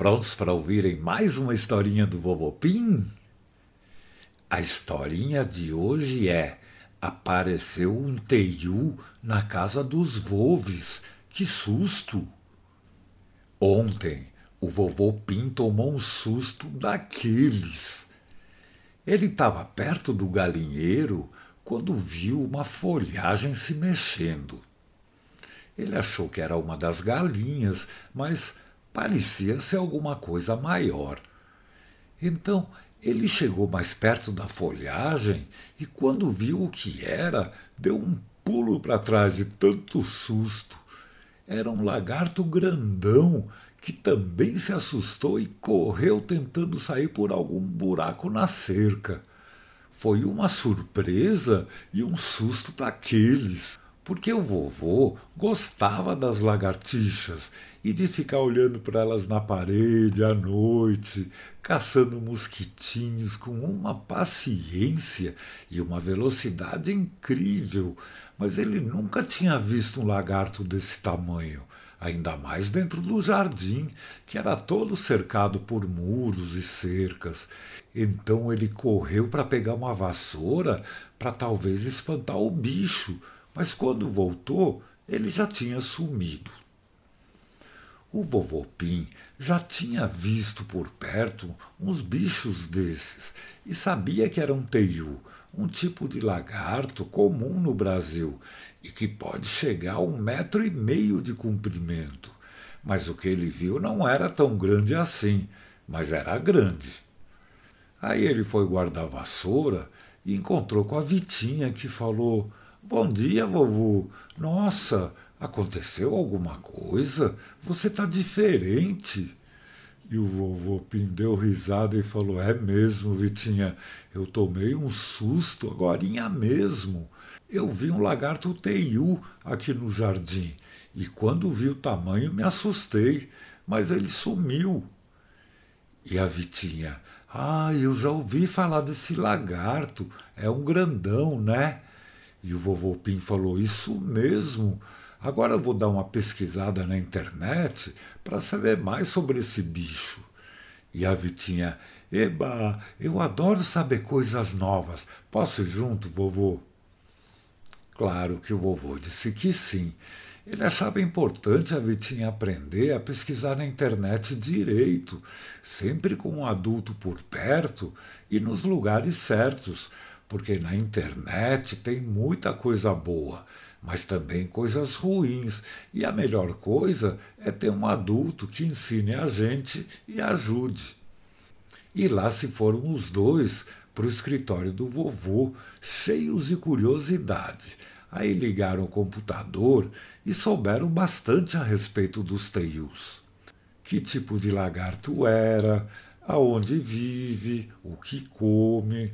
Prontos para ouvirem mais uma historinha do Vovô Pim? A historinha de hoje é Apareceu um teiu na casa dos Volves. Que susto! Ontem o vovô Pim tomou um susto daqueles. Ele estava perto do galinheiro quando viu uma folhagem se mexendo. Ele achou que era uma das galinhas, mas Parecia ser alguma coisa maior. Então ele chegou mais perto da folhagem e, quando viu o que era, deu um pulo para trás de tanto susto. Era um lagarto grandão que também se assustou e correu tentando sair por algum buraco na cerca. Foi uma surpresa e um susto daqueles porque o vovô gostava das lagartixas e de ficar olhando para elas na parede à noite, caçando mosquitinhos com uma paciência e uma velocidade incrível, mas ele nunca tinha visto um lagarto desse tamanho, ainda mais dentro do jardim, que era todo cercado por muros e cercas. Então ele correu para pegar uma vassoura para talvez espantar o bicho mas quando voltou, ele já tinha sumido. O vovô Pim já tinha visto por perto uns bichos desses e sabia que era um teiu, um tipo de lagarto comum no Brasil e que pode chegar a um metro e meio de comprimento. Mas o que ele viu não era tão grande assim, mas era grande. Aí ele foi guardar a vassoura e encontrou com a Vitinha, que falou: Bom dia, vovô. Nossa, aconteceu alguma coisa? Você está diferente. E o vovô pindeu risada e falou: É mesmo, Vitinha, eu tomei um susto agorinha mesmo. Eu vi um lagarto teiu aqui no jardim e quando vi o tamanho me assustei, mas ele sumiu. E a Vitinha: Ah, eu já ouvi falar desse lagarto, é um grandão, né? E o vovô Pim falou: Isso mesmo. Agora vou dar uma pesquisada na internet para saber mais sobre esse bicho. E a Vitinha: Eba, eu adoro saber coisas novas. Posso ir junto, vovô? Claro que o vovô disse que sim. Ele achava importante a Vitinha aprender a pesquisar na internet direito, sempre com um adulto por perto e nos lugares certos porque na internet tem muita coisa boa, mas também coisas ruins, e a melhor coisa é ter um adulto que ensine a gente e ajude. E lá se foram os dois para o escritório do vovô, cheios de curiosidades. Aí ligaram o computador e souberam bastante a respeito dos teius. Que tipo de lagarto era, aonde vive, o que come,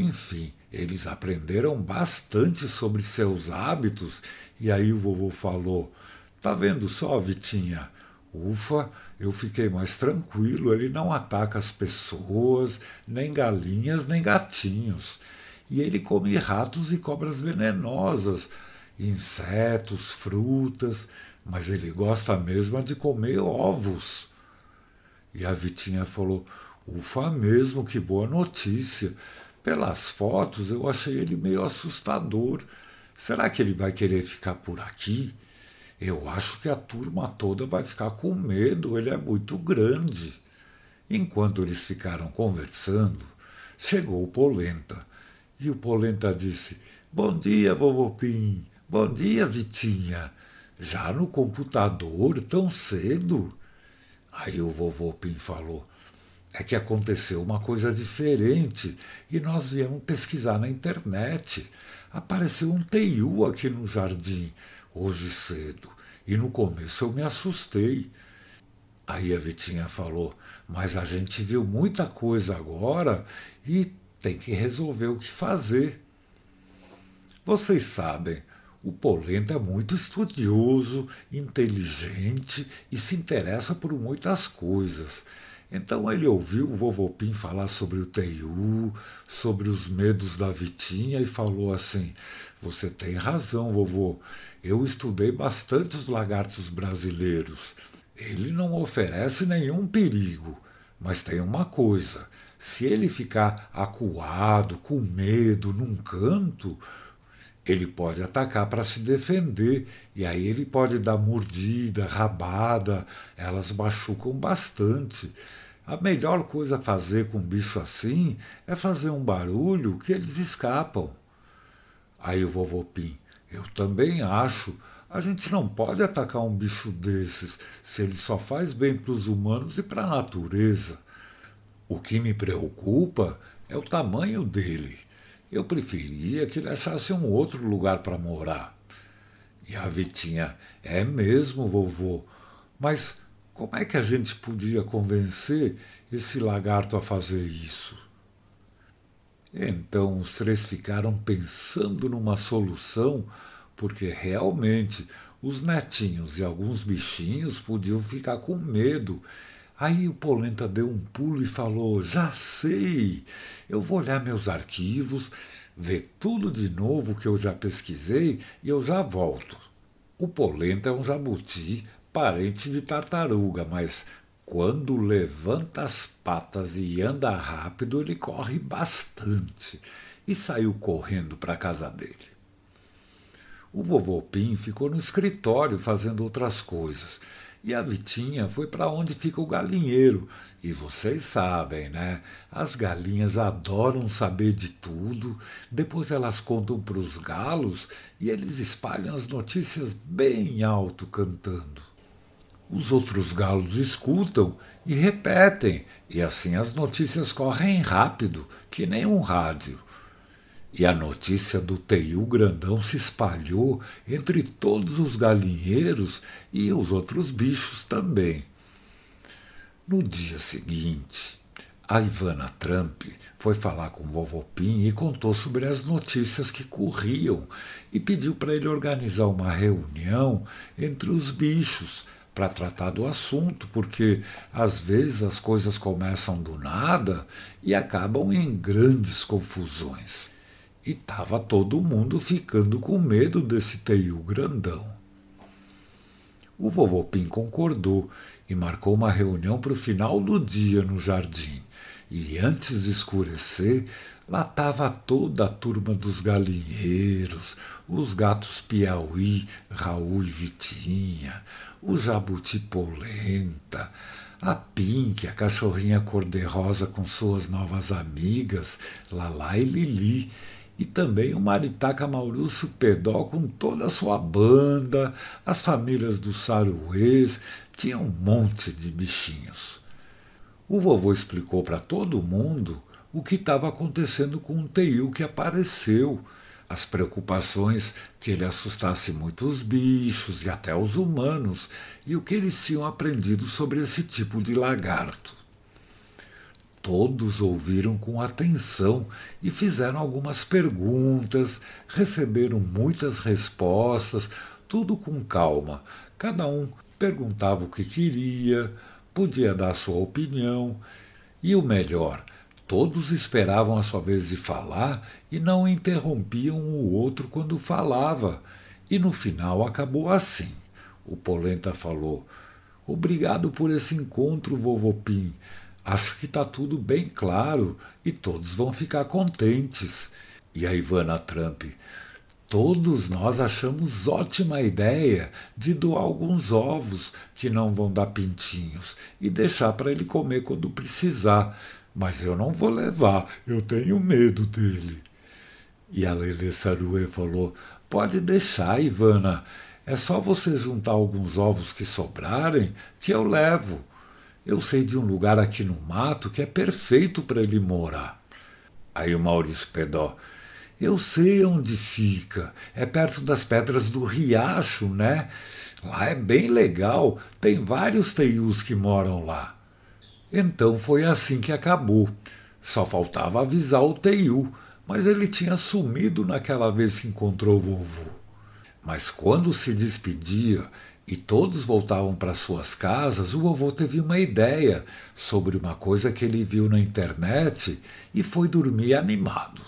enfim, eles aprenderam bastante sobre seus hábitos e aí o vovô falou: Tá vendo só, Vitinha? Ufa, eu fiquei mais tranquilo, ele não ataca as pessoas, nem galinhas, nem gatinhos. E ele come ratos e cobras venenosas, insetos, frutas, mas ele gosta mesmo de comer ovos. E a Vitinha falou: Ufa mesmo, que boa notícia. Pelas fotos eu achei ele meio assustador. Será que ele vai querer ficar por aqui? Eu acho que a turma toda vai ficar com medo, ele é muito grande. Enquanto eles ficaram conversando, chegou o Polenta. E o Polenta disse: Bom dia, vovô Pim. Bom dia, Vitinha. Já no computador, tão cedo? Aí o vovô Pim falou: é que aconteceu uma coisa diferente e nós viemos pesquisar na internet. Apareceu um teiu aqui no jardim hoje cedo e no começo eu me assustei. Aí a Vitinha falou: Mas a gente viu muita coisa agora e tem que resolver o que fazer. Vocês sabem, o Polenta é muito estudioso, inteligente e se interessa por muitas coisas. Então ele ouviu o vovô Pim falar sobre o Teiu, sobre os medos da Vitinha e falou assim: Você tem razão, vovô. Eu estudei bastante os lagartos brasileiros. Ele não oferece nenhum perigo, mas tem uma coisa: se ele ficar acuado, com medo, num canto, ele pode atacar para se defender, e aí ele pode dar mordida, rabada, elas machucam bastante. A melhor coisa a fazer com um bicho assim é fazer um barulho que eles escapam. Aí o vovô Pim, eu também acho. A gente não pode atacar um bicho desses se ele só faz bem para os humanos e para a natureza. O que me preocupa é o tamanho dele. Eu preferia que ele achasse um outro lugar para morar. E a Vitinha, é mesmo, vovô, mas como é que a gente podia convencer esse lagarto a fazer isso? Então os três ficaram pensando numa solução, porque realmente os netinhos e alguns bichinhos podiam ficar com medo. Aí o Polenta deu um pulo e falou: Já sei, eu vou olhar meus arquivos, ver tudo de novo que eu já pesquisei e eu já volto. O Polenta é um jabuti, parente de tartaruga, mas quando levanta as patas e anda rápido, ele corre bastante e saiu correndo para a casa dele. O vovô Pim ficou no escritório fazendo outras coisas. E a Vitinha foi para onde fica o galinheiro. E vocês sabem, né? As galinhas adoram saber de tudo. Depois elas contam para os galos e eles espalham as notícias bem alto cantando. Os outros galos escutam e repetem, e assim as notícias correm rápido, que nem um rádio. E a notícia do Teiu Grandão se espalhou entre todos os galinheiros e os outros bichos também. No dia seguinte, a Ivana Trump foi falar com o vovô Pim e contou sobre as notícias que corriam e pediu para ele organizar uma reunião entre os bichos para tratar do assunto, porque às vezes as coisas começam do nada e acabam em grandes confusões. E estava todo mundo ficando com medo desse teiu grandão. O vovô Pim concordou e marcou uma reunião para o final do dia no jardim. E antes de escurecer, lá estava toda a turma dos galinheiros, os gatos Piauí, Raul e Vitinha, o jabuti polenta, a Pink, a cachorrinha cor-de-rosa com suas novas amigas, Lalá e Lili, e também o Maritaca Maurício Pedó com toda a sua banda, as famílias dos saruês, tinha um monte de bichinhos. O vovô explicou para todo mundo o que estava acontecendo com o Teiu que apareceu, as preocupações que ele assustasse muito os bichos e até os humanos, e o que eles tinham aprendido sobre esse tipo de lagarto. Todos ouviram com atenção e fizeram algumas perguntas, receberam muitas respostas, tudo com calma. Cada um perguntava o que queria, podia dar sua opinião, e o melhor, Todos esperavam a sua vez de falar e não interrompiam o outro quando falava. E no final acabou assim. O Polenta falou: Obrigado por esse encontro, vovô Pim. Acho que está tudo bem claro e todos vão ficar contentes. E a Ivana Trump: Todos nós achamos ótima ideia de doar alguns ovos que não vão dar pintinhos e deixar para ele comer quando precisar. Mas eu não vou levar, eu tenho medo dele. E a Lele Saruê falou: Pode deixar, Ivana. É só você juntar alguns ovos que sobrarem que eu levo. Eu sei de um lugar aqui no mato que é perfeito para ele morar. Aí o Maurício Pedó. Eu sei onde fica. É perto das pedras do riacho, né? Lá é bem legal. Tem vários teius que moram lá. Então foi assim que acabou. Só faltava avisar o Teiu, mas ele tinha sumido naquela vez que encontrou o vovô. Mas quando se despedia e todos voltavam para suas casas, o vovô teve uma ideia sobre uma coisa que ele viu na internet e foi dormir animado.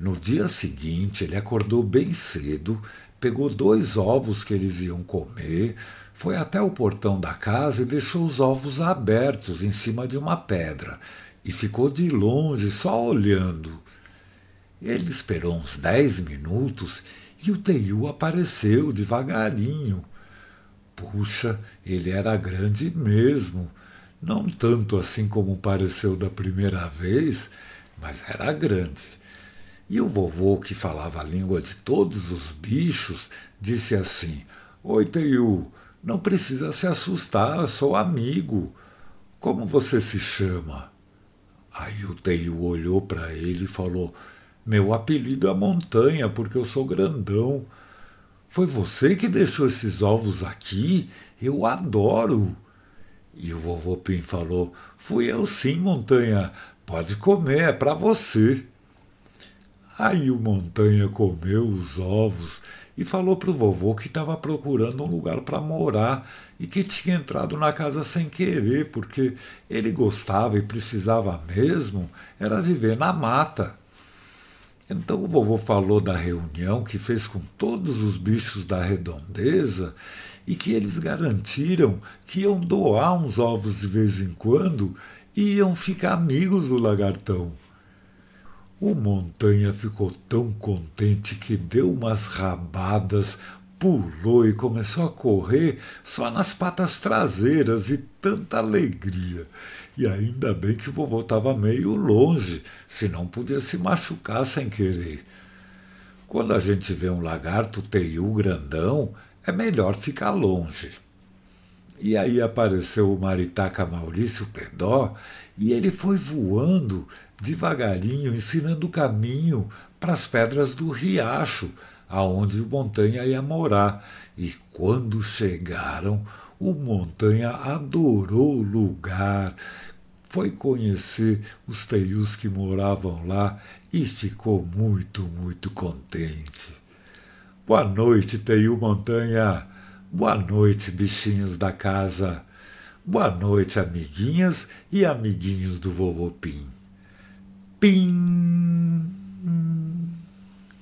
No dia seguinte, ele acordou bem cedo, pegou dois ovos que eles iam comer, foi até o portão da casa e deixou os ovos abertos em cima de uma pedra e ficou de longe só olhando. Ele esperou uns dez minutos e o Teiu apareceu devagarinho. Puxa, ele era grande mesmo. Não tanto assim como pareceu da primeira vez, mas era grande. E o vovô, que falava a língua de todos os bichos, disse assim: Oi, Teiu, não precisa se assustar, sou amigo. Como você se chama? Aí o Teiu olhou para ele e falou: Meu apelido é Montanha, porque eu sou grandão. Foi você que deixou esses ovos aqui? Eu adoro. E o vovô Pim falou: Fui eu sim, Montanha. Pode comer, é para você. Aí o Montanha comeu os ovos e falou para o vovô que estava procurando um lugar para morar e que tinha entrado na casa sem querer, porque ele gostava e precisava mesmo era viver na mata. Então o vovô falou da reunião que fez com todos os bichos da redondeza e que eles garantiram que iam doar uns ovos de vez em quando e iam ficar amigos do lagartão. O Montanha ficou tão contente que deu umas rabadas, pulou e começou a correr só nas patas traseiras e tanta alegria. E ainda bem que o vovô estava meio longe, senão podia se machucar sem querer. Quando a gente vê um lagarto teiu grandão, é melhor ficar longe. E aí apareceu o maritaca Maurício Pedó e ele foi voando devagarinho, ensinando o caminho para as pedras do riacho, aonde o Montanha ia morar. E quando chegaram, o Montanha adorou o lugar, foi conhecer os teius que moravam lá e ficou muito, muito contente. Boa noite, Teiu Montanha. Boa noite, bichinhos da casa. Boa noite, amiguinhas e amiguinhos do vovô Pim. Pim!